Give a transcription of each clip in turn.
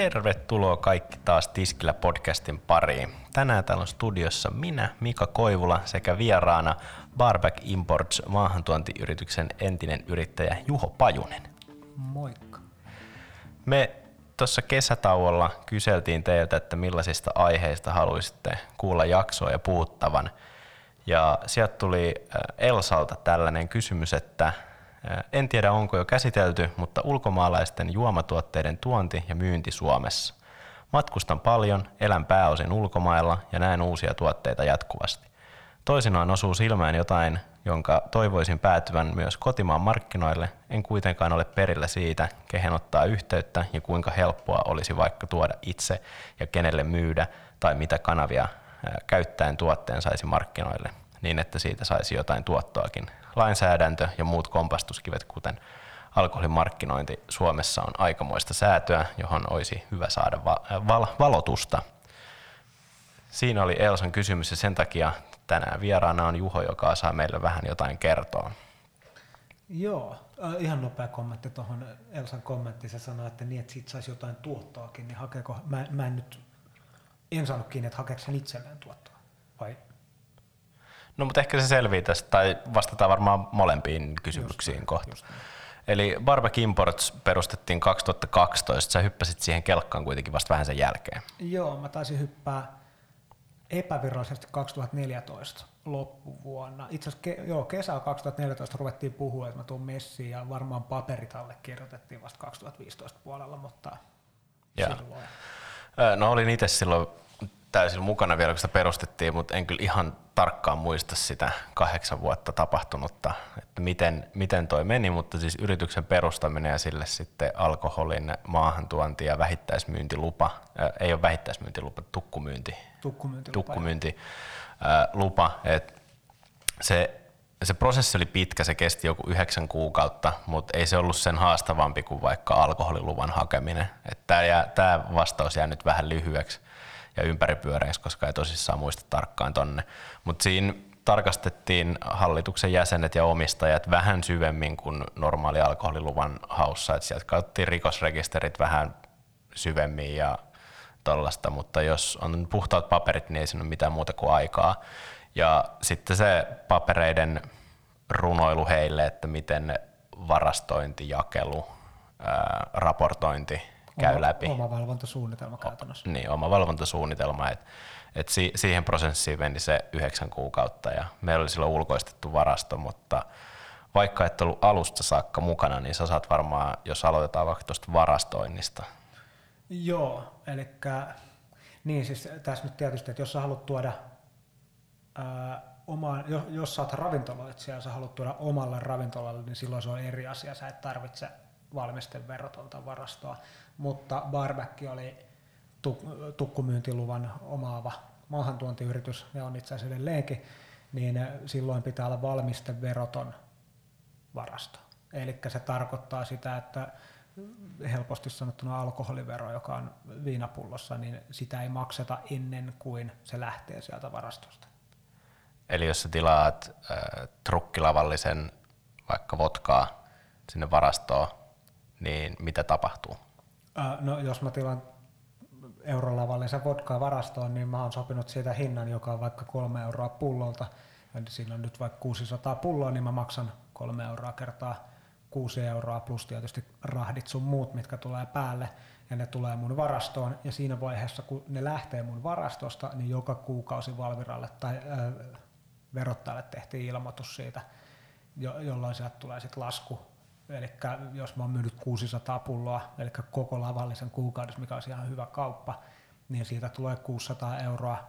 Tervetuloa kaikki taas Tiskillä podcastin pariin. Tänään täällä on studiossa minä, Mika Koivula sekä vieraana Barback Imports maahantuontiyrityksen entinen yrittäjä Juho Pajunen. Moikka. Me tuossa kesätauolla kyseltiin teiltä, että millaisista aiheista haluaisitte kuulla jaksoa ja puhuttavan. Ja sieltä tuli Elsalta tällainen kysymys, että en tiedä onko jo käsitelty, mutta ulkomaalaisten juomatuotteiden tuonti ja myynti Suomessa. Matkustan paljon, elän pääosin ulkomailla ja näen uusia tuotteita jatkuvasti. Toisinaan osuu silmään jotain, jonka toivoisin päätyvän myös kotimaan markkinoille, en kuitenkaan ole perillä siitä, kehen ottaa yhteyttä ja kuinka helppoa olisi vaikka tuoda itse ja kenelle myydä tai mitä kanavia käyttäen tuotteen saisi markkinoille, niin että siitä saisi jotain tuottoakin lainsäädäntö ja muut kompastuskivet, kuten alkoholin markkinointi Suomessa on aikamoista säätöä, johon olisi hyvä saada val- valotusta. Siinä oli Elsan kysymys ja sen takia tänään vieraana on Juho, joka saa meille vähän jotain kertoa. Joo, äh, ihan nopea kommentti tuohon Elsan kommenttiin. Se sanoi, että niin, että siitä saisi jotain tuottoakin, niin hakeeko, mä, mä en nyt, en saanut kiinni, että hakeeko sen itselleen tuottoa, vai No mutta ehkä se selvii tästä, tai vastataan varmaan molempiin kysymyksiin just, kohta. Just. Eli Barback Imports perustettiin 2012, sä hyppäsit siihen kelkkaan kuitenkin vasta vähän sen jälkeen. Joo, mä taisin hyppää epävirallisesti 2014 loppuvuonna. Itse asiassa ke, joo, kesä 2014 ruvettiin puhua, että mä tuun messiin ja varmaan paperit allekirjoitettiin vasta 2015 puolella, mutta ja. silloin. No olin itse silloin täysin mukana vielä, kun sitä perustettiin, mutta en kyllä ihan tarkkaan muista sitä kahdeksan vuotta tapahtunutta, että miten, miten toi meni, mutta siis yrityksen perustaminen ja sille sitten alkoholin maahantuonti ja vähittäismyyntilupa, ää, ei ole vähittäismyyntilupa, tukkumyynti, tukkumyyntilupa, tukkumyynti ää, lupa, että se se prosessi oli pitkä, se kesti joku yhdeksän kuukautta, mutta ei se ollut sen haastavampi kuin vaikka alkoholiluvan hakeminen. Tämä vastaus jää nyt vähän lyhyeksi ja ympäripyöreiksi, koska ei tosissaan muista tarkkaan tonne. Mutta siinä tarkastettiin hallituksen jäsenet ja omistajat vähän syvemmin kuin normaali alkoholiluvan haussa. Et sieltä katsottiin rikosrekisterit vähän syvemmin ja tollasta, mutta jos on puhtaat paperit, niin ei siinä ole mitään muuta kuin aikaa. Ja sitten se papereiden runoilu heille, että miten varastointi, jakelu, ää, raportointi käy oma, läpi. Oma valvontasuunnitelma käytännössä. Niin, oma valvontasuunnitelma. Et, et si, siihen prosessiin meni se yhdeksän kuukautta ja meillä oli silloin ulkoistettu varasto, mutta vaikka et ollut alusta saakka mukana, niin sä saat varmaan, jos aloitetaan vaikka tuosta varastoinnista. Joo, eli niin siis tässä nyt tietysti, että jos sä haluat tuoda ää, omaan, jos, jos sä oot ravintoloitsija ja sä haluat tuoda omalle ravintolalle, niin silloin se on eri asia. Sä et tarvitse valmisteverotonta varastoa, mutta Barback oli tukkumyyntiluvan omaava maahantuontiyritys, ja on itse asiassa edelleenkin, niin silloin pitää olla valmisteveroton varasto. Eli se tarkoittaa sitä, että helposti sanottuna alkoholivero, joka on viinapullossa, niin sitä ei makseta ennen kuin se lähtee sieltä varastosta. Eli jos sä tilaat äh, trukkilavallisen vaikka vodkaa sinne varastoon, niin mitä tapahtuu? No jos mä tilaan eurolavallisen vodkaa varastoon, niin mä oon sopinut siitä hinnan, joka on vaikka kolme euroa pullolta. Ja siinä on nyt vaikka 600 pulloa, niin mä maksan kolme euroa kertaa 6 euroa plus tietysti rahdit sun muut, mitkä tulee päälle. Ja ne tulee mun varastoon. Ja siinä vaiheessa kun ne lähtee mun varastosta, niin joka kuukausi Valviralle tai äh, verottajalle tehtiin ilmoitus siitä, jo, jolloin sieltä tulee sitten lasku Eli jos mä oon myynyt 600 pulloa, eli koko lavallisen kuukaudessa, mikä on ihan hyvä kauppa, niin siitä tulee 600 euroa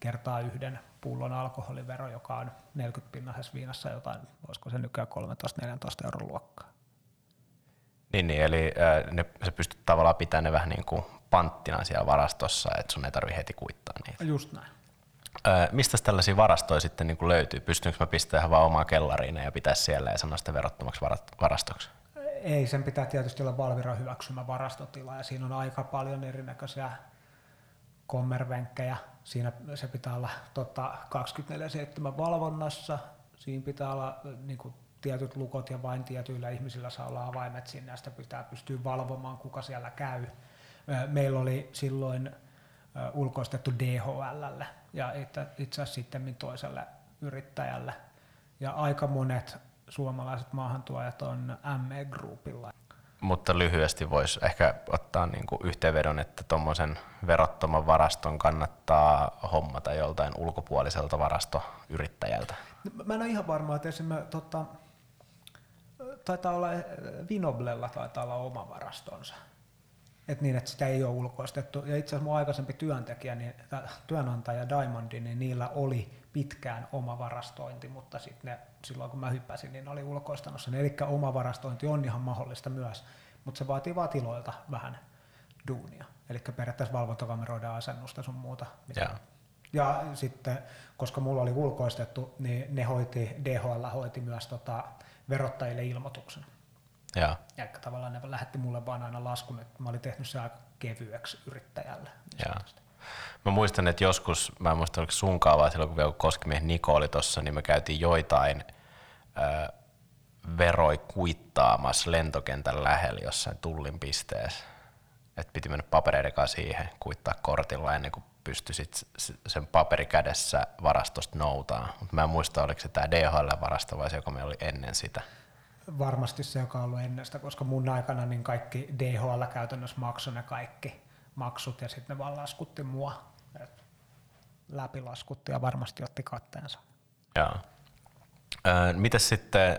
kertaa yhden pullon alkoholivero, joka on 40 pinnasessa viinassa jotain, olisiko se nykyään 13-14 euron luokkaa. Niin, niin eli äh, ne, sä pystyt tavallaan pitämään ne vähän niin kuin panttina siellä varastossa, että sun ei tarvi heti kuittaa niitä. Just näin. Mistä tällaisia varastoja sitten niin löytyy? Pystynkö mä pistämään vaan omaa kellariin ja pitää siellä ja sanoa sitä verottomaksi varastoksi? Ei, sen pitää tietysti olla Valviran hyväksymä varastotila ja siinä on aika paljon erinäköisiä kommervenkkejä. Siinä se pitää olla tota, 24-7 valvonnassa, siinä pitää olla niin kuin, tietyt lukot ja vain tietyillä ihmisillä saa olla avaimet sinne ja sitä pitää pystyä valvomaan, kuka siellä käy. Meillä oli silloin ulkoistettu DHLlle ja itse asiassa sitten toiselle yrittäjälle. Ja aika monet suomalaiset maahantuojat on ME Groupilla. Mutta lyhyesti voisi ehkä ottaa niin kuin yhteenvedon, että tuommoisen verottoman varaston kannattaa hommata joltain ulkopuoliselta varastoyrittäjältä. Mä en ole ihan varma, että esimerkiksi tota, taitaa olla, Vinoblella taitaa olla oma varastonsa. Et niin, että sitä ei ole ulkoistettu. Ja itse asiassa mun aikaisempi työntekijä, niin, työnantaja Diamondi, niin niillä oli pitkään oma varastointi, mutta sitten silloin kun mä hyppäsin, niin ne oli ulkoistanut sen. Eli oma varastointi on ihan mahdollista myös, mutta se vaatii vaan tiloilta vähän duunia. Eli periaatteessa valvontakameroiden asennusta sun muuta. Ja. ja sitten, koska mulla oli ulkoistettu, niin ne hoiti, DHL hoiti myös tota, verottajille ilmoituksen. Ja. ja tavallaan ne lähetti mulle vaan aina laskun, että mä olin tehnyt se aika kevyeksi yrittäjälle. Ja. Mä muistan, että joskus, mä en muista oliko sunkaan vaan silloin, kun vielä Koskimiehen Niko oli tossa, niin me käytiin joitain ö, veroi kuittaamassa lentokentän lähellä jossain tullin pisteessä. Että piti mennä papereiden kanssa siihen, kuittaa kortilla ennen kuin pystyi sit sen paperi kädessä varastosta noutaa. Mutta mä en muista, oliko se tämä DHL-varasto vai se, joka meillä oli ennen sitä. Varmasti se, joka on ollut ennen sitä, koska mun aikana niin kaikki DHL käytännössä maksoi ne kaikki maksut ja sitten ne vaan laskutti mua. Et läpilaskutti ja varmasti otti katteensa. Joo. Öö, mitäs sitten,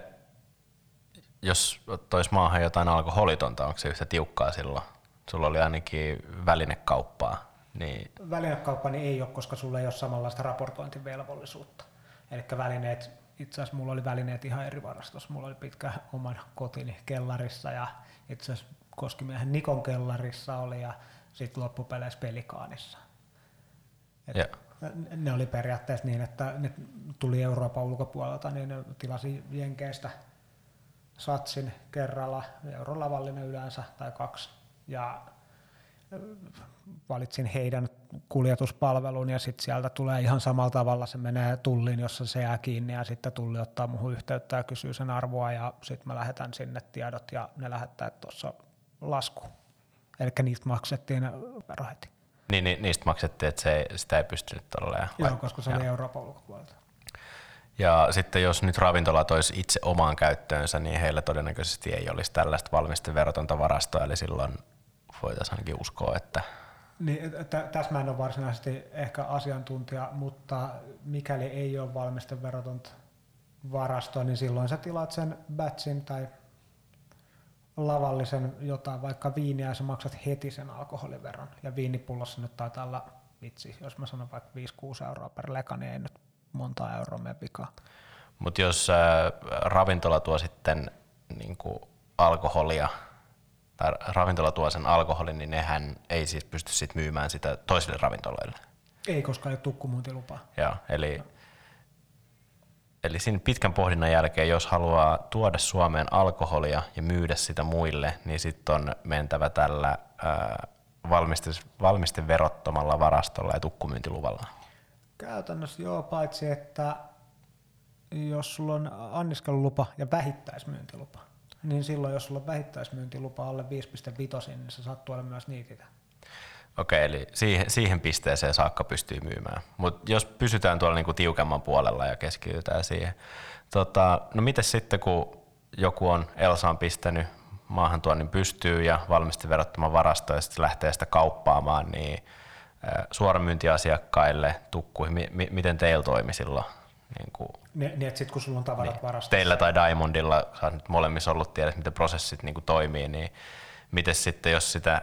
jos tois maahan jotain alkoholitonta, onko se yhtä tiukkaa silloin? Sulla oli ainakin välinekauppaa. Niin... Välinekauppa niin ei ole, koska sulla ei ole samanlaista raportointivelvollisuutta. Eli välineet, itse asiassa mulla oli välineet ihan eri varastossa. Mulla oli pitkä oman kotini kellarissa ja itse asiassa Koskimiehen Nikon kellarissa oli ja sitten loppupeleissä pelikaanissa. Et yeah. Ne oli periaatteessa niin, että ne tuli Euroopan ulkopuolelta, niin ne tilasi Jenkeistä satsin kerralla, eurolavallinen yleensä tai kaksi, ja valitsin heidän kuljetuspalvelun ja sitten sieltä tulee ihan samalla tavalla, se menee tulliin, jossa se jää kiinni ja sitten tulli ottaa muuhun yhteyttä ja kysyy sen arvoa ja sitten mä lähetän sinne tiedot ja ne lähettää tuossa lasku. Eli niistä maksettiin vero heti. Niin, niin, niistä maksettiin, että se ei, sitä ei pystynyt tolleen. Joo, koska se oli Euroopan ulkopuolelta. Ja sitten jos nyt ravintola toisi itse omaan käyttöönsä, niin heillä todennäköisesti ei olisi tällaista valmisteverotonta varastoa, eli silloin voitaisiin ainakin uskoa, että... Niin, t- tässä mä en ole varsinaisesti ehkä asiantuntija, mutta mikäli ei ole valmisteverotonta varastoa, niin silloin sä tilaat sen batchin tai lavallisen jotain, vaikka viiniä, ja sä maksat heti sen alkoholiveron. Ja viinipullossa nyt taitaa olla, vitsi, jos mä sanon vaikka 5-6 euroa per leka, niin ei nyt monta euroa mene vikaa. Mutta jos äh, ravintola tuo sitten niin alkoholia, tai ravintola tuo sen alkoholin, niin nehän ei siis pysty sit myymään sitä toisille ravintoloille. Ei, koska ei ole tukkumyyntilupaa. Joo, eli, eli siinä pitkän pohdinnan jälkeen, jos haluaa tuoda Suomeen alkoholia ja myydä sitä muille, niin sitten on mentävä tällä ää, valmisteverottomalla varastolla ja tukkumyyntiluvalla. Käytännössä joo, paitsi että jos sulla on anniskelulupa ja vähittäismyyntilupa, niin silloin jos sulla on vähittäismyyntilupa alle 5,5, niin sä saat tuoda myös niitä. Okei, eli siihen, siihen pisteeseen saakka pystyy myymään. Mutta jos pysytään tuolla niinku tiukemman puolella ja keskitytään siihen. Tota, no miten sitten, kun joku on Elsaan pistänyt maahan tuonnin pystyy ja valmisti verottoman varasto ja sitten lähtee sitä kauppaamaan, niin suoramyyntiasiakkaille tukkuihin, mi- miten teillä toimi silloin? Niin, kuin, niin, niin että sitten kun sulla on tavarat niin, varastossa. Teillä tai Diamondilla, sä oot nyt molemmissa ollut tiedät, miten prosessit niin kuin toimii, niin miten sitten jos sitä,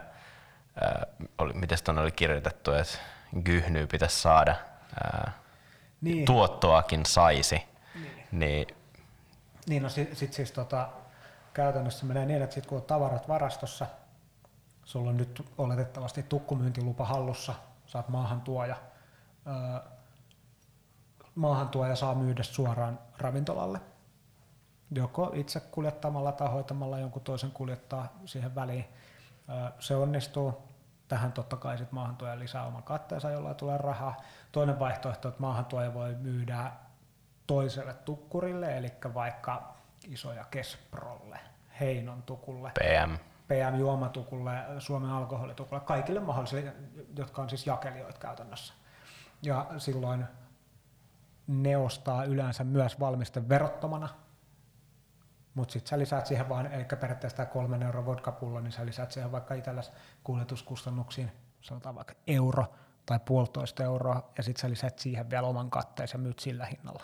ää, oli, miten tuonne oli kirjoitettu, että gyhnyy pitäisi saada, ää, niin. tuottoakin saisi, niin, niin, niin no sitten sit siis tota, käytännössä menee niin, että sit kun on tavarat varastossa, sulla on nyt oletettavasti tukkumyyntilupa hallussa, saat maahantuoja, öö, maahantuoja saa myydä suoraan ravintolalle, joko itse kuljettamalla tai hoitamalla jonkun toisen kuljettaa siihen väliin. Se onnistuu. Tähän totta kai sit maahantuoja lisää oman katteensa, jolla tulee rahaa. Toinen vaihtoehto, että maahantuoja voi myydä toiselle tukkurille, eli vaikka isoja Kesprolle, Heinon tukulle. PM. PM-juomatukulle, Suomen alkoholitukulle, kaikille mahdollisille, jotka on siis jakelijoita käytännössä. Ja silloin ne ostaa yleensä myös valmiste verottomana, mutta sitten sä lisäät siihen vaan, eli periaatteessa tämä kolmen euron vodkapullo, niin sä lisäät siihen vaikka itselläsi kuljetuskustannuksiin, sanotaan vaikka euro tai puolitoista euroa, ja sitten sä lisäät siihen vielä oman katteen ja myyt sillä hinnalla.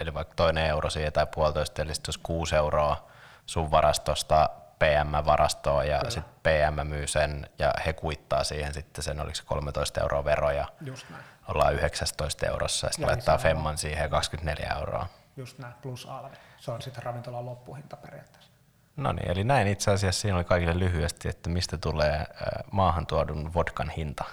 Eli vaikka toinen euro siihen tai puolitoista, eli sitten kuusi euroa sun varastosta PM-varastoon ja sitten PM myy sen ja he kuittaa siihen sitten sen, oliko se 13 euroa veroja. Just näin. Ollaan 19 eurossa ja sitten laittaa Femman siihen 24 euroa. Just näin, plus alvi. Se on sitten ravintolan loppuhinta periaatteessa. No niin, eli näin itse asiassa siinä oli kaikille lyhyesti, että mistä tulee maahan tuodun vodkan hinta.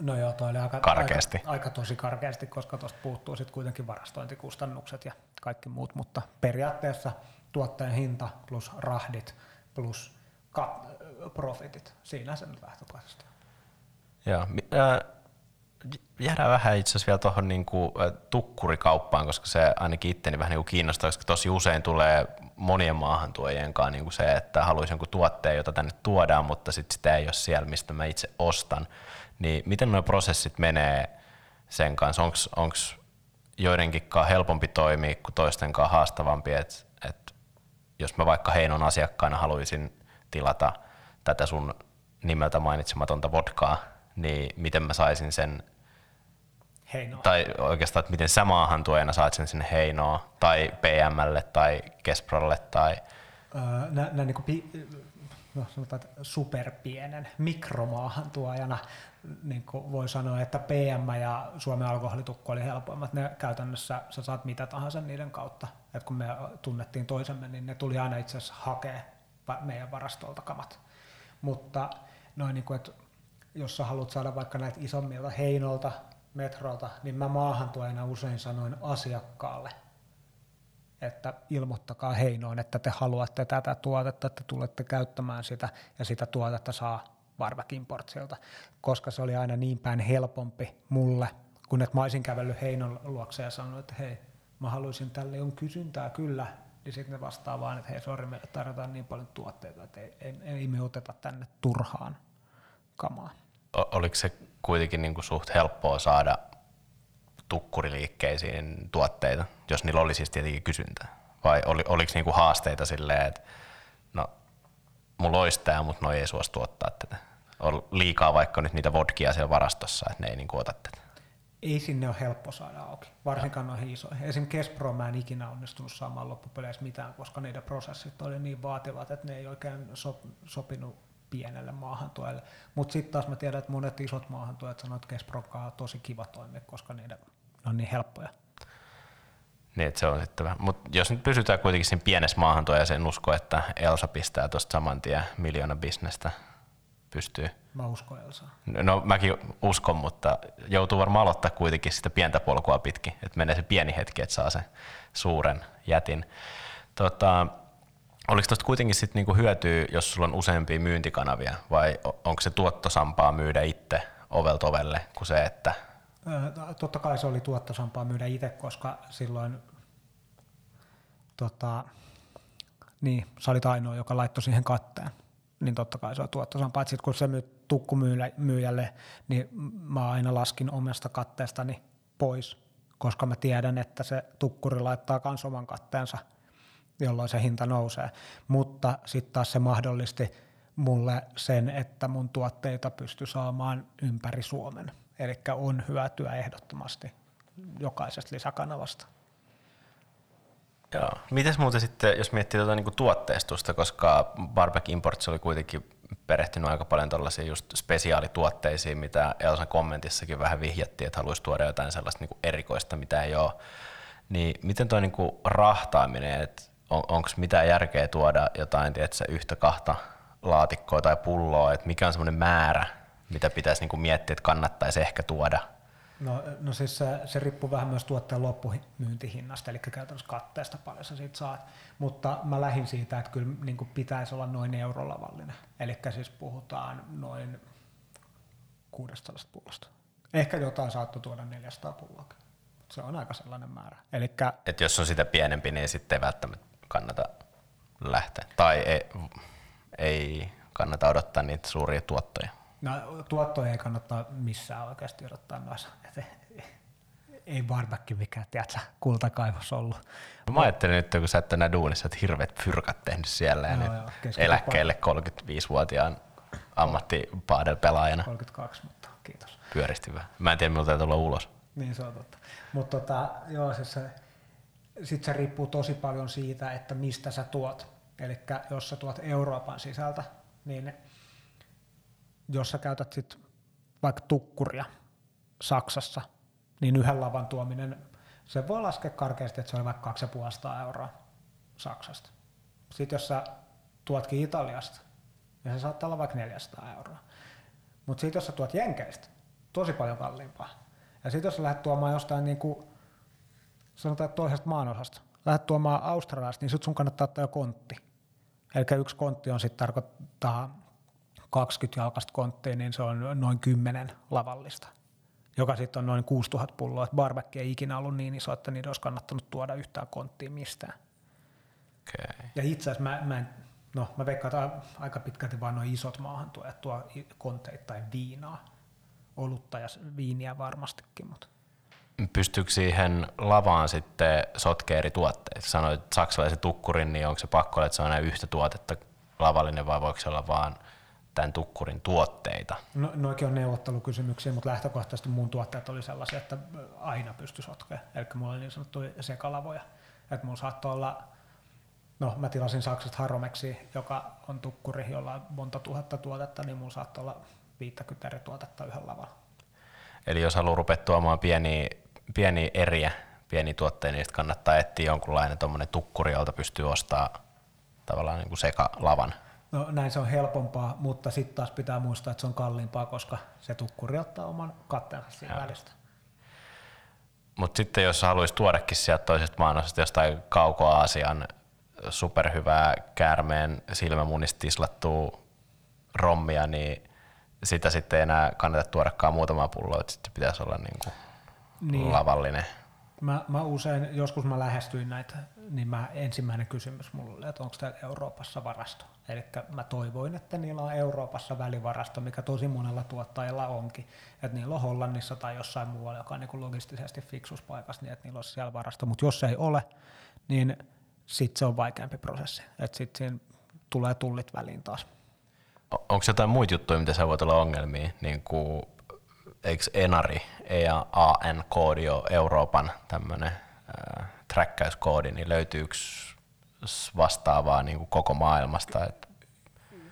No joo, toi oli aika, karkeasti. aika, aika tosi karkeasti, koska tuosta puuttuu sitten kuitenkin varastointikustannukset ja kaikki muut, mutta periaatteessa tuotteen hinta plus rahdit plus ka- profitit, siinä se nyt. Joo, jäädään vähän itse asiassa vielä tuohon niinku, tukkurikauppaan, koska se ainakin itteni vähän niinku kiinnostaa, koska tosi usein tulee monien maahantuojien kanssa niinku se, että haluaisin jonkun tuotteen, jota tänne tuodaan, mutta sitten sitä ei ole siellä, mistä mä itse ostan. Niin miten nuo prosessit menee sen kanssa? Onko joidenkin helpompi toimia kuin toisten kanssa haastavampi? Et, et jos mä vaikka Heinon asiakkaana haluaisin tilata tätä sun nimeltä mainitsematonta vodkaa, niin miten mä saisin sen Heinoa. Tai oikeastaan, että miten sä maahantuojana saat sen sinne Heinoa tai PMlle tai Kesprolle tai... Öö, nä, nä, niin pi, no, sanotaan, että superpienen mikromaahantuojana niin kuin voi sanoa, että PM ja Suomen alkoholitukko oli helpoimmat. Ne käytännössä sä saat mitä tahansa niiden kautta. Et kun me tunnettiin toisemme, niin ne tuli aina itse asiassa hakea meidän varastolta kamat. Mutta noin niin kuin, että jos sä haluat saada vaikka näitä isommilta heinolta, metrolta, niin mä maahantuojana usein sanoin asiakkaalle, että ilmoittakaa Heinoon, että te haluatte tätä tuotetta, että tulette käyttämään sitä ja sitä tuotetta saa Varvak Importsilta, koska se oli aina niin päin helpompi mulle, kun että mä olisin kävellyt Heinon luokse ja sanonut, että hei, mä haluaisin tälle on kysyntää kyllä, niin sitten ne vastaa vaan, että hei, sori, me tarjotaan niin paljon tuotteita, että ei, ei, ei me oteta tänne turhaan kamaa. Oliko se kuitenkin niin kuin suht helppoa saada tukkuriliikkeisiin tuotteita, jos niillä oli siis tietenkin kysyntää? Vai oli, oliko niinku haasteita silleen, että no, mulla olisi tämä, mutta noi ei suostu ottaa tätä? On liikaa vaikka nyt niitä vodkia siellä varastossa, että ne ei niinku ota tätä. Ei sinne ole helppo saada auki, varsinkaan noihin isoihin. Esimerkiksi Kespro mä en ikinä onnistunut saamaan loppupeleissä mitään, koska niiden prosessit oli niin vaativat, että ne ei oikein sopinut pienelle maahantuojalle. Mutta sitten taas mä tiedän, että monet isot maahantuojat sanoo, että on tosi kiva toimia, koska niiden on niin helppoja. Niin, että se on sitten. Mutta jos nyt pysytään kuitenkin siinä pienessä maahantuojassa, en usko, että Elsa pistää tuosta saman tien miljoona bisnestä pystyy. Mä uskon Elsa. No mäkin uskon, mutta joutuu varmaan aloittaa kuitenkin sitä pientä polkua pitkin, että menee se pieni hetki, että saa sen suuren jätin. Tota, Oliko tuosta kuitenkin sit niinku hyötyä, jos sulla on useampia myyntikanavia, vai onko se tuottosampaa myydä itse ovelta ovelle kuin se, että... Totta kai se oli tuottosampaa myydä itse, koska silloin tota, niin, sä olit ainoa, joka laittoi siihen katteen. Niin totta kai se on tuottosampaa. Sitten kun se myy tukkumyyjälle, niin mä aina laskin omasta katteestani pois, koska mä tiedän, että se tukkuri laittaa myös oman katteensa – jolloin se hinta nousee. Mutta sitten taas se mahdollisti mulle sen, että mun tuotteita pysty saamaan ympäri Suomen. Eli on hyötyä ehdottomasti jokaisesta lisäkanavasta. Joo. Mites muuten sitten, jos miettii tuota niin tuotteistusta, koska Barback Imports oli kuitenkin perehtynyt aika paljon tällaisiin just spesiaalituotteisiin, mitä Elsan kommentissakin vähän vihjattiin, että haluaisi tuoda jotain sellaista niin erikoista, mitä ei ole. Niin miten tuo niin rahtaaminen, että on, onko mitään järkeä tuoda jotain, tiedätkö, yhtä kahta laatikkoa tai pulloa, että mikä on semmoinen määrä, mitä pitäisi niin miettiä, että kannattaisi ehkä tuoda? No, no siis se, se riippuu vähän myös tuotteen loppumyyntihinnasta, eli käytännössä katteesta paljon sä siitä saat. Mutta mä lähdin siitä, että kyllä niin kuin pitäisi olla noin eurolavallinen. Eli siis puhutaan noin 600 pullosta. Ehkä jotain saattoi tuoda 400 pulloa. Se on aika sellainen määrä. Elikkä, Et jos on sitä pienempi, niin sitten ei välttämättä kannata lähteä. Tai ei, ei kannata odottaa niitä suuria tuottoja? No, tuottoja ei kannata missään oikeasti odottaa noissa. Et ei barbekin mikään, tiedätkö, kultakaivos ollut. No, mä ajattelin nyt, kun sä et enää duunissa, että hirveät fyrkat tehnyt siellä ja Joo, nyt joo, eläkkeelle 35-vuotiaan ammattipaadel-pelaajana 32, mutta kiitos. pyöristi vähän. Mä en tiedä, miltä tulla ulos. Niin se on totta. Mutta tota, joo, siis se, sit se riippuu tosi paljon siitä, että mistä sä tuot. Eli jos sä tuot Euroopan sisältä, niin jos sä käytät sit vaikka tukkuria Saksassa, niin yhden lavan tuominen, se voi laskea karkeasti, että se on vaikka 250 euroa Saksasta. Sitten jos sä tuotkin Italiasta, niin se saattaa olla vaikka 400 euroa. Mutta sitten jos sä tuot Jenkeistä, tosi paljon kalliimpaa. Ja sitten jos sä lähdet tuomaan jostain niin kuin, sanotaan toisesta maanosasta, lähdet tuomaan Australiasta, niin sit sun kannattaa ottaa jo kontti. Eli yksi kontti on sitten tarkoittaa 20 jalkasta konttia, niin se on noin 10 lavallista, joka sitten on noin 6000 pulloa. Et barbecue ei ikinä ollut niin iso, että niitä olisi kannattanut tuoda yhtään konttia mistään. Okay. Ja itse asiassa mä, mä, en, no, mä veikkaan, että aika pitkälti vaan nuo isot maahantuojat tuo konteittain viinaa, olutta ja viiniä varmastikin, mutta Pystyykö siihen lavaan sitten sotkea eri tuotteita? Sanoit saksalaisen tukkurin, niin onko se pakko olla, että se on aina yhtä tuotetta lavallinen vai voiko se olla vaan tämän tukkurin tuotteita? No, noikin on neuvottelukysymyksiä, mutta lähtökohtaisesti mun tuotteet oli sellaisia, että aina pystyi sotkemaan. Eli mulla oli niin sanottuja sekalavoja. Että mulla saattoi olla, no mä tilasin Saksasta Haromeksi, joka on tukkuri, jolla on monta tuhatta tuotetta, niin mulla saattoi olla 50 eri tuotetta yhden lavalla. Eli jos haluaa rupea tuomaan pieniä, pieniä eriä, pieniä tuotteita, niin kannattaa etsiä jonkunlainen tuommoinen tukkuri, jolta pystyy ostamaan tavallaan niin kuin sekalavan. No näin se on helpompaa, mutta sitten taas pitää muistaa, että se on kalliimpaa, koska se tukkuri ottaa oman katteensa siinä välistä. Mutta sitten jos haluaisi tuodakin sieltä toisesta maanosasta jostain kauko-Aasian superhyvää käärmeen silmämunista tislattua rommia, niin sitä sitten ei enää kannata tuodakaan muutamaa pulloa, että sitten pitäisi olla niin kuin Niin. lavallinen. Mä, mä usein, joskus mä lähestyin näitä, niin mä, ensimmäinen kysymys mulla oli, että onko täällä Euroopassa varasto. Eli mä toivoin, että niillä on Euroopassa välivarasto, mikä tosi monella tuottajalla onkin. Että niillä on Hollannissa tai jossain muualla, joka on niin logistisesti fiksus paikassa, niin että niillä olisi siellä varasto. Mutta jos ei ole, niin sitten se on vaikeampi prosessi. Että sitten siinä tulee tullit väliin taas. Onko jotain muita juttuja, mitä sä voit olla ongelmia? Niin kuin, eikö Enari, EAN-koodi ole Euroopan tämmöinen äh, träkkäyskoodi, niin löytyykö vastaavaa niin kuin koko maailmasta? Et,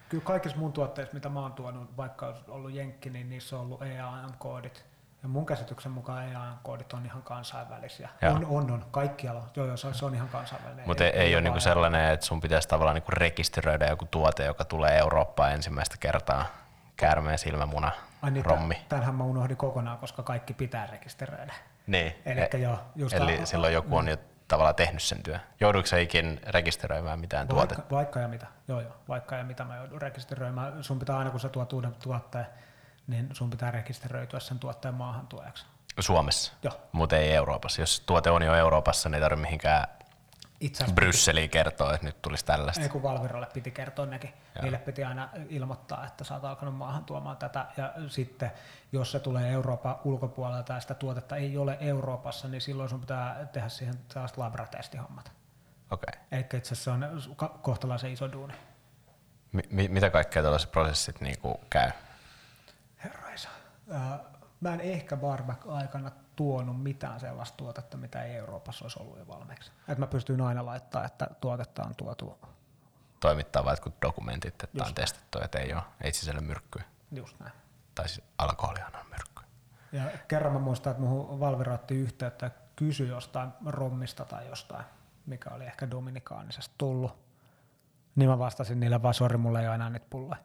Kyllä kaikissa mun tuotteissa, mitä mä oon tuonut, vaikka olisi ollut Jenkki, niin niissä on ollut EAN-koodit. Ja mun käsityksen mukaan EAN-koodit on ihan kansainvälisiä. Joo. On, on, on. Kaikkialla. Joo, joo, se, on ihan kansainvälinen. mutta ei, ei, ole ole niinku sellainen, että sun pitäisi tavallaan niinku rekisteröidä joku tuote, joka tulee Eurooppaan ensimmäistä kertaa. Käärmeen silmämuna, Ai niin, rommi. Tämänhän mä unohdin kokonaan, koska kaikki pitää rekisteröidä. Niin. Elikkä E- joo, just Eli a- silloin joku on jo tavallaan tehnyt sen työn. Jouduiko sä ikin rekisteröimään mitään Vaikka, tuotetta? vaikka ja mitä. Joo, joo. Vaikka ja mitä mä joudun rekisteröimään. Sun pitää aina, kun sä tuot uuden tuotteen, niin sun pitää rekisteröityä sen tuotteen maahantuojaksi. Suomessa, Joo. mutta ei Euroopassa. Jos tuote on jo Euroopassa, niin ei tarvitse mihinkään Itse asiassa Brysseliin kertoa, että nyt tulisi tällaista. Ei kun Valviralle piti kertoa nekin. Joo. Niille piti aina ilmoittaa, että sä oot alkanut maahan tuomaan tätä. Ja sitten jos se tulee Euroopan ulkopuolelta ja sitä tuotetta ei ole Euroopassa, niin silloin sun pitää tehdä siihen tällaiset labratestihommat. Okei. Eli itse asiassa se on kohtalaisen iso duuni. Mi- mitä kaikkea tällaiset prosessit niinku käy? Herra Isa. Äh, mä en ehkä barback-aikana tuonut mitään sellaista tuotetta, mitä ei Euroopassa olisi ollut jo valmiiksi. Et mä pystyin aina laittaa, että tuotetta on tuotu Toimittaa vain jotkut dokumentit, että Just on testattu, että ei ole, ei sisällä myrkkyä. just näin. Tai siis alkoholihan on myrkkyä. Ja kerran mä muistan, että muuhun Valvira otti yhteyttä ja kysyi jostain rommista tai jostain, mikä oli ehkä Dominikaanisesta tullut. Niin mä vastasin niille vaan, sori, mulla ei ole enää niitä pulloja.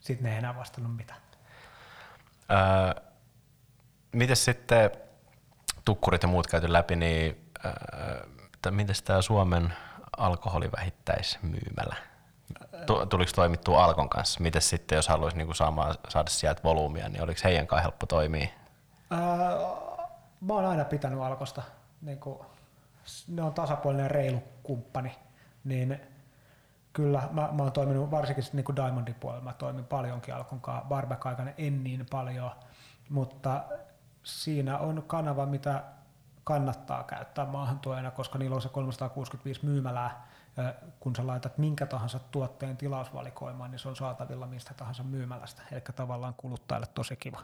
Sitten ne ei enää vastannut mitään. Öö, miten sitten tukkurit ja muut käyty läpi, niin öö, miten tämä Suomen alkoholivähittäismyymälä? Tu- Tuliko toimittua Alkon kanssa? Miten sitten, jos haluaisi niinku saamaan, saada sieltä volyymia, niin oliko heidän kanssa helppo toimia? Ää, mä oon aina pitänyt Alkosta, niin kuin, ne on tasapuolinen reilu kumppani, niin kyllä, mä, mä oon toiminut varsinkin niin kuin Diamondin puolella, mä toimin paljonkin alkonkaan, barback-aikana en niin paljon, mutta siinä on kanava, mitä kannattaa käyttää maahantuojana, koska niillä on se 365 myymälää, kun sä laitat minkä tahansa tuotteen tilausvalikoimaan, niin se on saatavilla mistä tahansa myymälästä, eli tavallaan kuluttajalle tosi kiva.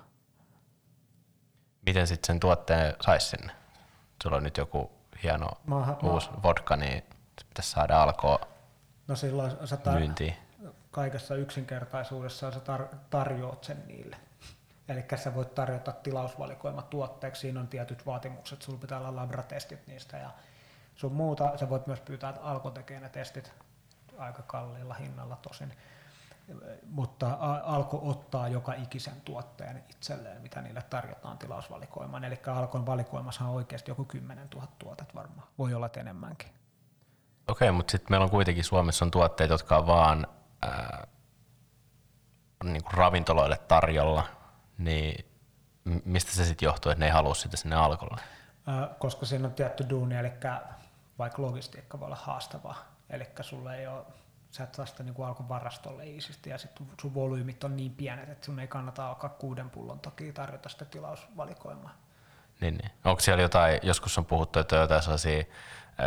Miten sitten sen tuotteen saisi sinne? Sulla on nyt joku hieno Maahan, uusi ma- vodka, niin se pitäisi saada alkoa no silloin sä tar- myyntiin. Kaikessa yksinkertaisuudessa sä tar- tarjoat sen niille. Eli sä voit tarjota tilausvalikoima tuotteeksi, siinä on tietyt vaatimukset, sulla pitää olla labratestit niistä ja sun muuta. Sä voit myös pyytää, että Alko tekee ne testit aika kalliilla hinnalla tosin. Mutta Alko ottaa joka ikisen tuotteen itselleen, mitä niille tarjotaan tilausvalikoimaan. Eli Alkon valikoimassa on oikeasti joku 10 000 tuotet varmaan. Voi olla enemmänkin. Okei, mutta sitten meillä on kuitenkin Suomessa on tuotteita, jotka on vaan ää, niin kuin ravintoloille tarjolla, niin mistä se sitten johtuu, että ne ei halua sitä sinne alkolle? koska siinä on tietty duuni, eli vaikka logistiikka voi olla haastavaa, eli sulle ei ole sä et saa sitä niin alkon varastolle iisisti ja sitten sun volyymit on niin pienet, että sun ei kannata alkaa kuuden pullon takia tarjota sitä tilausvalikoimaa. Niin, niin. Onko siellä jotain, joskus on puhuttu, että on jotain sellaisia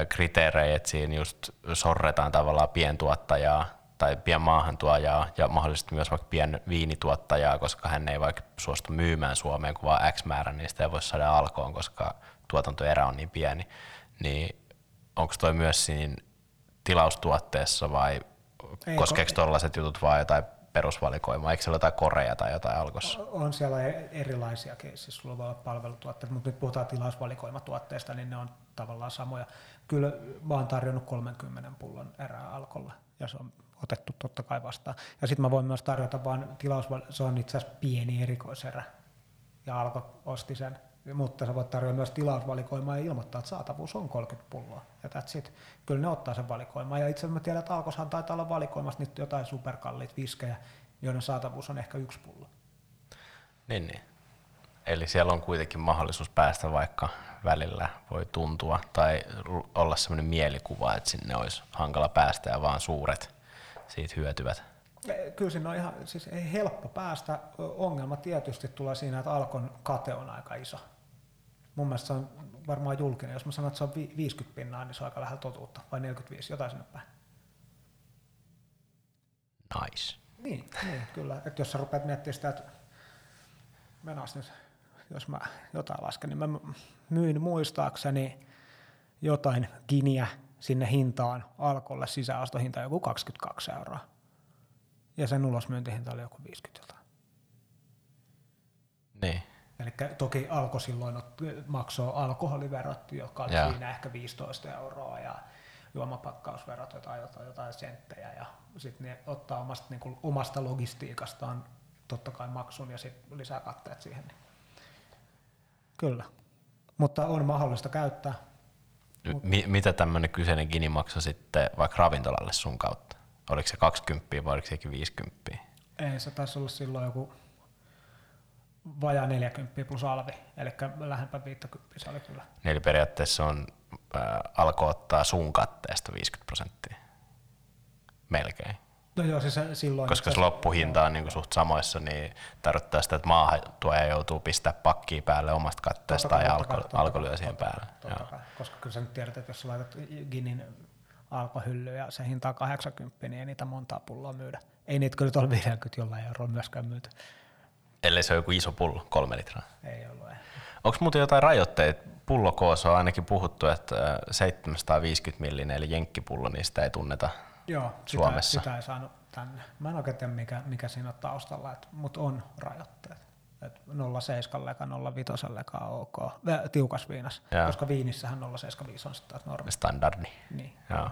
kriteerejä, että siinä just sorretaan tavallaan pientuottajaa tai pienmaahantuojaa ja mahdollisesti myös vaikka pien viinituottajaa, koska hän ei vaikka suostu myymään Suomeen kuin vain X määrä, niin sitä ei voi saada alkoon, koska tuotantoerä on niin pieni. Niin onko toi myös siinä tilaustuotteessa vai ei, koskeeko tuollaiset jutut vai jotain perusvalikoimaa? Eikö siellä jotain koreja tai jotain alkossa? On siellä e- erilaisiakin, siis sulla voi olla palvelutuotteet, mutta nyt puhutaan tilausvalikoimatuotteista, niin ne on tavallaan samoja. Kyllä mä oon tarjonnut 30 pullon erää alkolla ja se on otettu totta kai vastaan. Ja sitten mä voin myös tarjota vaan tilausval- se on itse asiassa pieni erikoiserä ja Alko osti sen mutta sä voit tarjota myös tilausvalikoimaa ja ilmoittaa, että saatavuus on 30 pulloa. Ja that's it. Kyllä ne ottaa sen valikoimaan. Ja itse asiassa mä tiedän, että Alkoshan taitaa olla valikoimassa nyt jotain superkalliit viskejä, joiden saatavuus on ehkä yksi pullo. Niin, niin. Eli siellä on kuitenkin mahdollisuus päästä vaikka välillä voi tuntua tai olla sellainen mielikuva, että sinne olisi hankala päästä ja vaan suuret siitä hyötyvät. Kyllä siinä on ihan siis ei helppo päästä. Ongelma tietysti tulee siinä, että Alkon kate on aika iso. Mun mielestä se on varmaan julkinen. Jos mä sanon, että se on 50 pinnaa, niin se on aika lähellä totuutta. Vai 45, jotain sinne päin. Nice. Niin, niin kyllä. Että jos sä rupeat miettimään sitä, että menas nyt, jos mä jotain lasken, niin mä myin muistaakseni jotain giniä sinne hintaan alkolle sisäostohinta joku 22 euroa ja sen ulosmyyntihinta oli joku 50 jotain. Niin. Eli toki alko silloin maksoi alkoholiverot, jotka oli siinä ehkä 15 euroa ja juomapakkausverot jotain, jotain, jotain senttejä ja sitten ne ottaa omasta, niin kuin, omasta logistiikastaan totta kai maksun ja sitten lisää katteet siihen. Niin. Kyllä, mutta on mahdollista käyttää. M- mitä tämmöinen kyseinen gini maksoi sitten vaikka ravintolalle sun kautta? Oliko se 20 vai oliko sekin 50? Ei, se taisi olla silloin joku vajaa 40 plus alvi, eli lähempää 50 se oli kyllä. Eli periaatteessa on, äh, alkoi ottaa sun katteesta 50 prosenttia. Melkein. No joo, siis silloin... Koska se loppuhinta on niin suht samoissa, niin tarkoittaa sitä, että maahan tuoja joutuu pistää pakkia päälle omasta katteesta ja alko, alko lyö siihen päälle. Totta koska kyllä sä nyt tiedät, että jos sä laitat Ginin alkohylly ja se hinta on 80, niin ei niitä montaa pulloa myydä. Ei niitä kyllä tuolla 50 jollain eurolla myöskään myyty. Ellei se on joku iso pullo, kolme litraa. Ei ollut. Onko muuten jotain rajoitteita? Pullokoossa on ainakin puhuttu, että 750 millinen eli jenkkipullo, niin sitä ei tunneta Joo, Suomessa. Sitä, sitä ei saanut tänne. Mä en oikein tiedä, mikä, mikä siinä on taustalla, mutta on rajoitteet. 0,7 eikä 0,5 on ok. Tiukas viinas, Joo. koska viinissähän 0,75 on sitten taas normi. Standardi. Niin. Joo.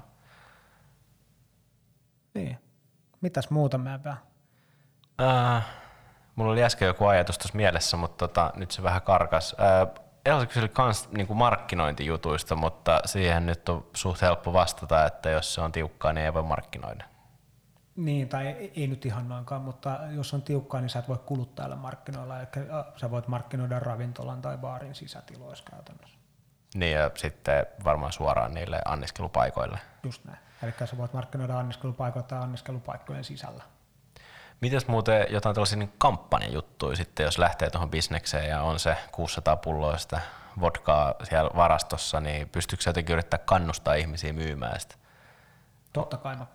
Niin. Mitäs muuta vähän? Äh, mulla oli äsken joku ajatus tuossa mielessä, mutta tota, nyt se vähän karkas. Äh, Elsa kyseli myös niin markkinointijutuista, mutta siihen nyt on suht helppo vastata, että jos se on tiukkaa, niin ei voi markkinoida. Niin, tai ei, ei nyt ihan noinkaan, mutta jos on tiukkaa, niin sä et voi kuluttajalle markkinoilla, eli sä voit markkinoida ravintolan tai baarin sisätiloissa käytännössä. Niin ja sitten varmaan suoraan niille anniskelupaikoille. Just näin. Eli sä voit markkinoida anniskelupaikoita tai anniskelupaikkojen sisällä. Mites muuten jotain tällaisia niin kampanjajuttuja sitten, jos lähtee tuohon bisnekseen ja on se 600 pulloa sitä vodkaa siellä varastossa, niin pystyykö se jotenkin yrittää kannustaa ihmisiä myymään sitä? Totta kai mä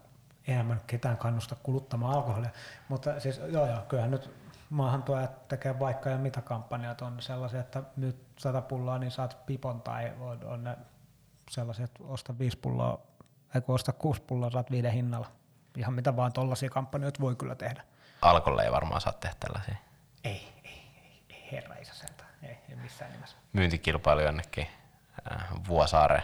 enhän mä ketään kannusta kuluttamaan alkoholia, mutta siis joo joo, kyllähän nyt maahantuojat tekee vaikka ja mitä kampanjat on sellaisia, että nyt sata pulloa, niin saat pipon tai on, on ne sellaisia, että osta viisi pulloa, ei kun osta kuusi pulloa, saat viiden hinnalla. Ihan mitä vaan tollaisia kampanjoita voi kyllä tehdä. Alkolle ei varmaan saa tehdä tällaisia. Ei, ei, ei, ei herra isä sentään, ei, ei missään nimessä. Myyntikilpailu jonnekin äh, Vuosaare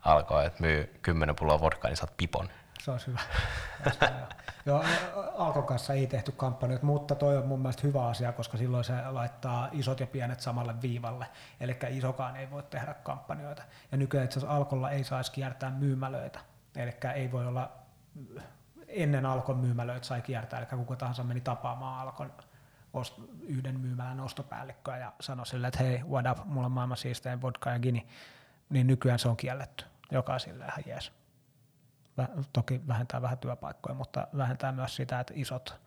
alkoi, että myy kymmenen pulloa vodkaa, niin saat pipon. Se olisi hyvä. Joo, Alkon kanssa ei tehty kampanjoita, mutta toi on mun mielestä hyvä asia, koska silloin se laittaa isot ja pienet samalle viivalle. Eli isokaan ei voi tehdä kampanjoita. Ja nykyään itse asiassa Alkolla ei saisi kiertää myymälöitä. Eli ei voi olla, ennen Alkon myymälöitä sai kiertää, eli kuka tahansa meni tapaamaan Alkon yhden myymälän ostopäällikköä ja sanoi sille, että hei, what up, mulla on maailman siistein vodka ja gini, niin nykyään se on kielletty, joka on silleen ihan jees toki vähentää vähän työpaikkoja, mutta vähentää myös sitä, että isot,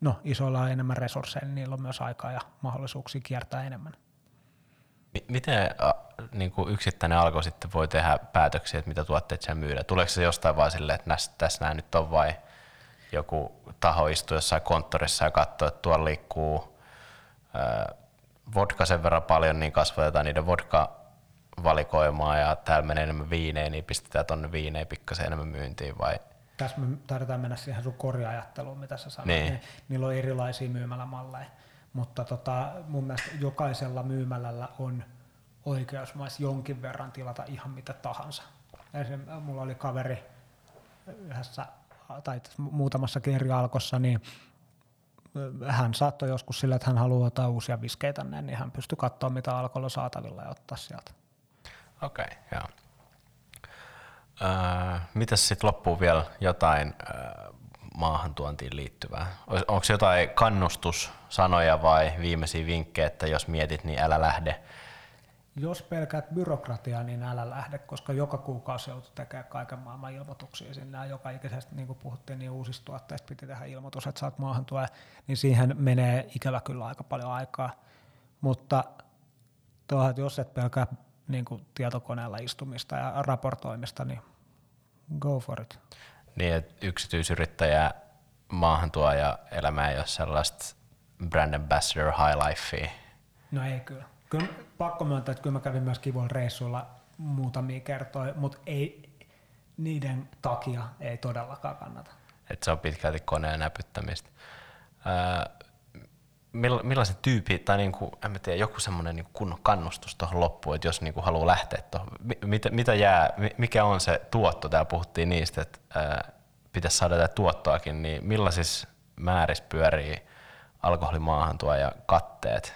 no isoilla on enemmän resursseja, niin niillä on myös aikaa ja mahdollisuuksia kiertää enemmän. Miten niin kuin yksittäinen alko sitten voi tehdä päätöksiä, että mitä tuotteet siellä myydään? Tuleeko se jostain vaan silleen, että tässä nämä nyt on vai joku taho istuu jossain konttorissa ja katsoo, että tuolla liikkuu vodka sen verran paljon, niin kasvatetaan niiden vodka valikoimaa ja täällä menee enemmän viinejä, niin pistetään tonne viinejä pikkasen enemmän myyntiin vai? Tässä me tarvitaan mennä siihen sun korjaajatteluun, mitä sä sanoit. Niin. Niillä on erilaisia myymälämalleja, mutta tota, mun mielestä jokaisella myymälällä on oikeus myös jonkin verran tilata ihan mitä tahansa. Esimerkiksi mulla oli kaveri yhdessä tai muutamassa eri alkossa, niin hän saattoi joskus sillä, että hän haluaa ottaa uusia viskeitä näin, niin hän pystyi katsoa, mitä alkolla saatavilla ja ottaa sieltä. Okei, okay, joo. Öö, mitäs sitten loppuu vielä jotain öö, maahantuontiin liittyvää? Onko jotain kannustussanoja vai viimeisiä vinkkejä, että jos mietit, niin älä lähde? Jos pelkäät byrokratiaa, niin älä lähde, koska joka kuukausi joutuu tekemään kaiken maailman ilmoituksia sinne. Ja joka ikäisesti, niin kuin puhuttiin, niin uusista tuotteista piti tehdä ilmoitus, että saat maahantua, niin siihen menee ikävä kyllä aika paljon aikaa. Mutta tuohon, että jos et pelkää niin kuin tietokoneella istumista ja raportoimista, niin go for it. Niin, että yksityisyrittäjä maahantuoja elämä ei ole sellaista brand ambassador high lifea. No ei kyllä. Kyllä pakko myöntää, että kyllä mä kävin myös kivoilla reissuilla muutamia kertoja, mutta ei, niiden takia ei todellakaan kannata. Että se on pitkälti koneen näpyttämistä. Öö, millaisen tyyppi, tai niin kuin, en mä tiedä, joku semmoinen niin kunnon kannustus tuohon loppuun, että jos niin kuin haluaa lähteä tuohon, mitä, mitä jää, mikä on se tuotto, täällä puhuttiin niistä, että ää, pitäisi saada tätä tuottoakin, niin millaisissa määrissä pyörii alkoholimaahantuo ja katteet?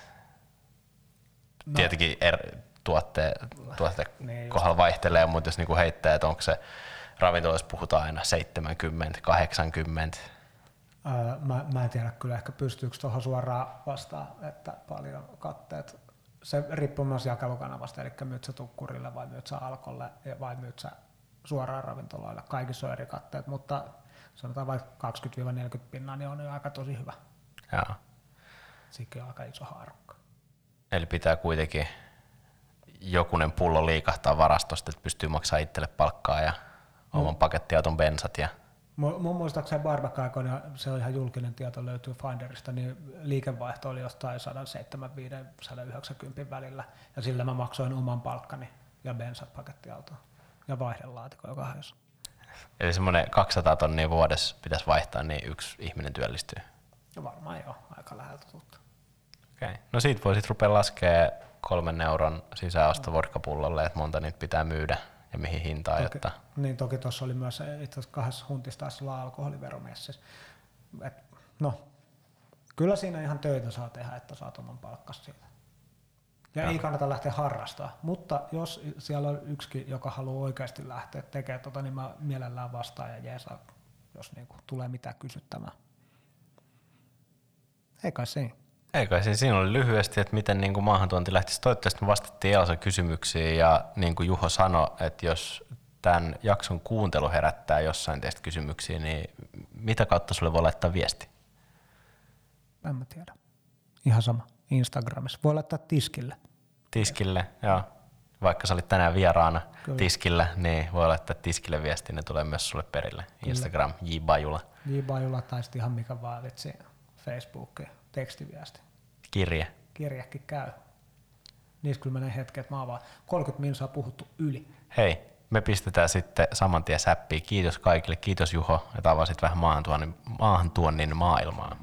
No. Tietenkin er, tuotte, tuotte niin kohdalla vaihtelee, mutta jos niin kuin heittää, että onko se ravintoloissa puhutaan aina 70, 80, mä, mä en tiedä kyllä ehkä pystyykö tuohon suoraan vastaan, että paljon katteet. Se riippuu myös jakelukanavasta, eli myyt sä tukkurille vai myyt sä alkolle vai myyt sä suoraan ravintoloille. Kaikissa on eri katteet, mutta sanotaan vaikka 20-40 pinnaa, niin on jo aika tosi hyvä. Joo. Sekin on aika iso haarukka. Eli pitää kuitenkin jokunen pullo liikahtaa varastosta, että pystyy maksamaan itselle palkkaa ja oman mm. pakettiauton bensat ja Mun muistaakseni Barbecue-aikoina, se on ihan julkinen tieto, löytyy Finderista, niin liikevaihto oli jostain 175-190 välillä, ja sillä mä maksoin oman palkkani ja bensat pakettiautoon ja vaihdelaatikko joka hajosi. Eli semmoinen 200 tonnia vuodessa pitäisi vaihtaa, niin yksi ihminen työllistyy? No varmaan joo, aika läheltä tuttu. Okei. Okay. No siitä voisit rupea laskemaan kolmen euron sisäosto vodkapullolle, että monta niitä pitää myydä ja mihin hintaan. Toki, jotta... Niin toki tuossa oli myös itse asiassa kahdessa huntissa taisi olla alkoholiveromessissä. Et, no, kyllä siinä ihan töitä saa tehdä, että saat oman palkkas siitä. Ja, ja ei kannata lähteä harrastaa, mutta jos siellä on yksi, joka haluaa oikeasti lähteä tekemään tota, niin mä mielellään vastaan ja jeesa, jos niinku tulee mitään kysyttämään. Ei kai siinä. Eikö se siinä oli lyhyesti, että miten niin kuin maahantuonti lähtisi. Toivottavasti me vastattiin Elsa kysymyksiin ja niin kuin Juho sanoi, että jos tämän jakson kuuntelu herättää jossain teistä kysymyksiä, niin mitä kautta sulle voi laittaa viesti? En mä tiedä. Ihan sama. Instagramissa. Voi laittaa tiskille. Tiskille, joo. Vaikka sä olit tänään vieraana Kyllä. tiskillä, niin voi laittaa tiskille viesti, ne tulee myös sulle perille. Kyllä. Instagram, J. Bajula. J. Bajula tai sitten ihan mikä vaan vitsi, Facebook, tekstiviesti. Kirje. Kirjekin käy. Niissä kyllä menee hetki, että mä oon vaan 30 minsaa puhuttu yli. Hei, me pistetään sitten saman tien säppiin. Kiitos kaikille. Kiitos Juho, että avasit vähän maahantuonnin, maahantuonnin maailmaa.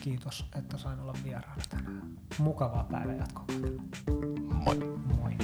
Kiitos, että sain olla vieraana tänään. Mukavaa päivänjatkoa. Moi. Moi.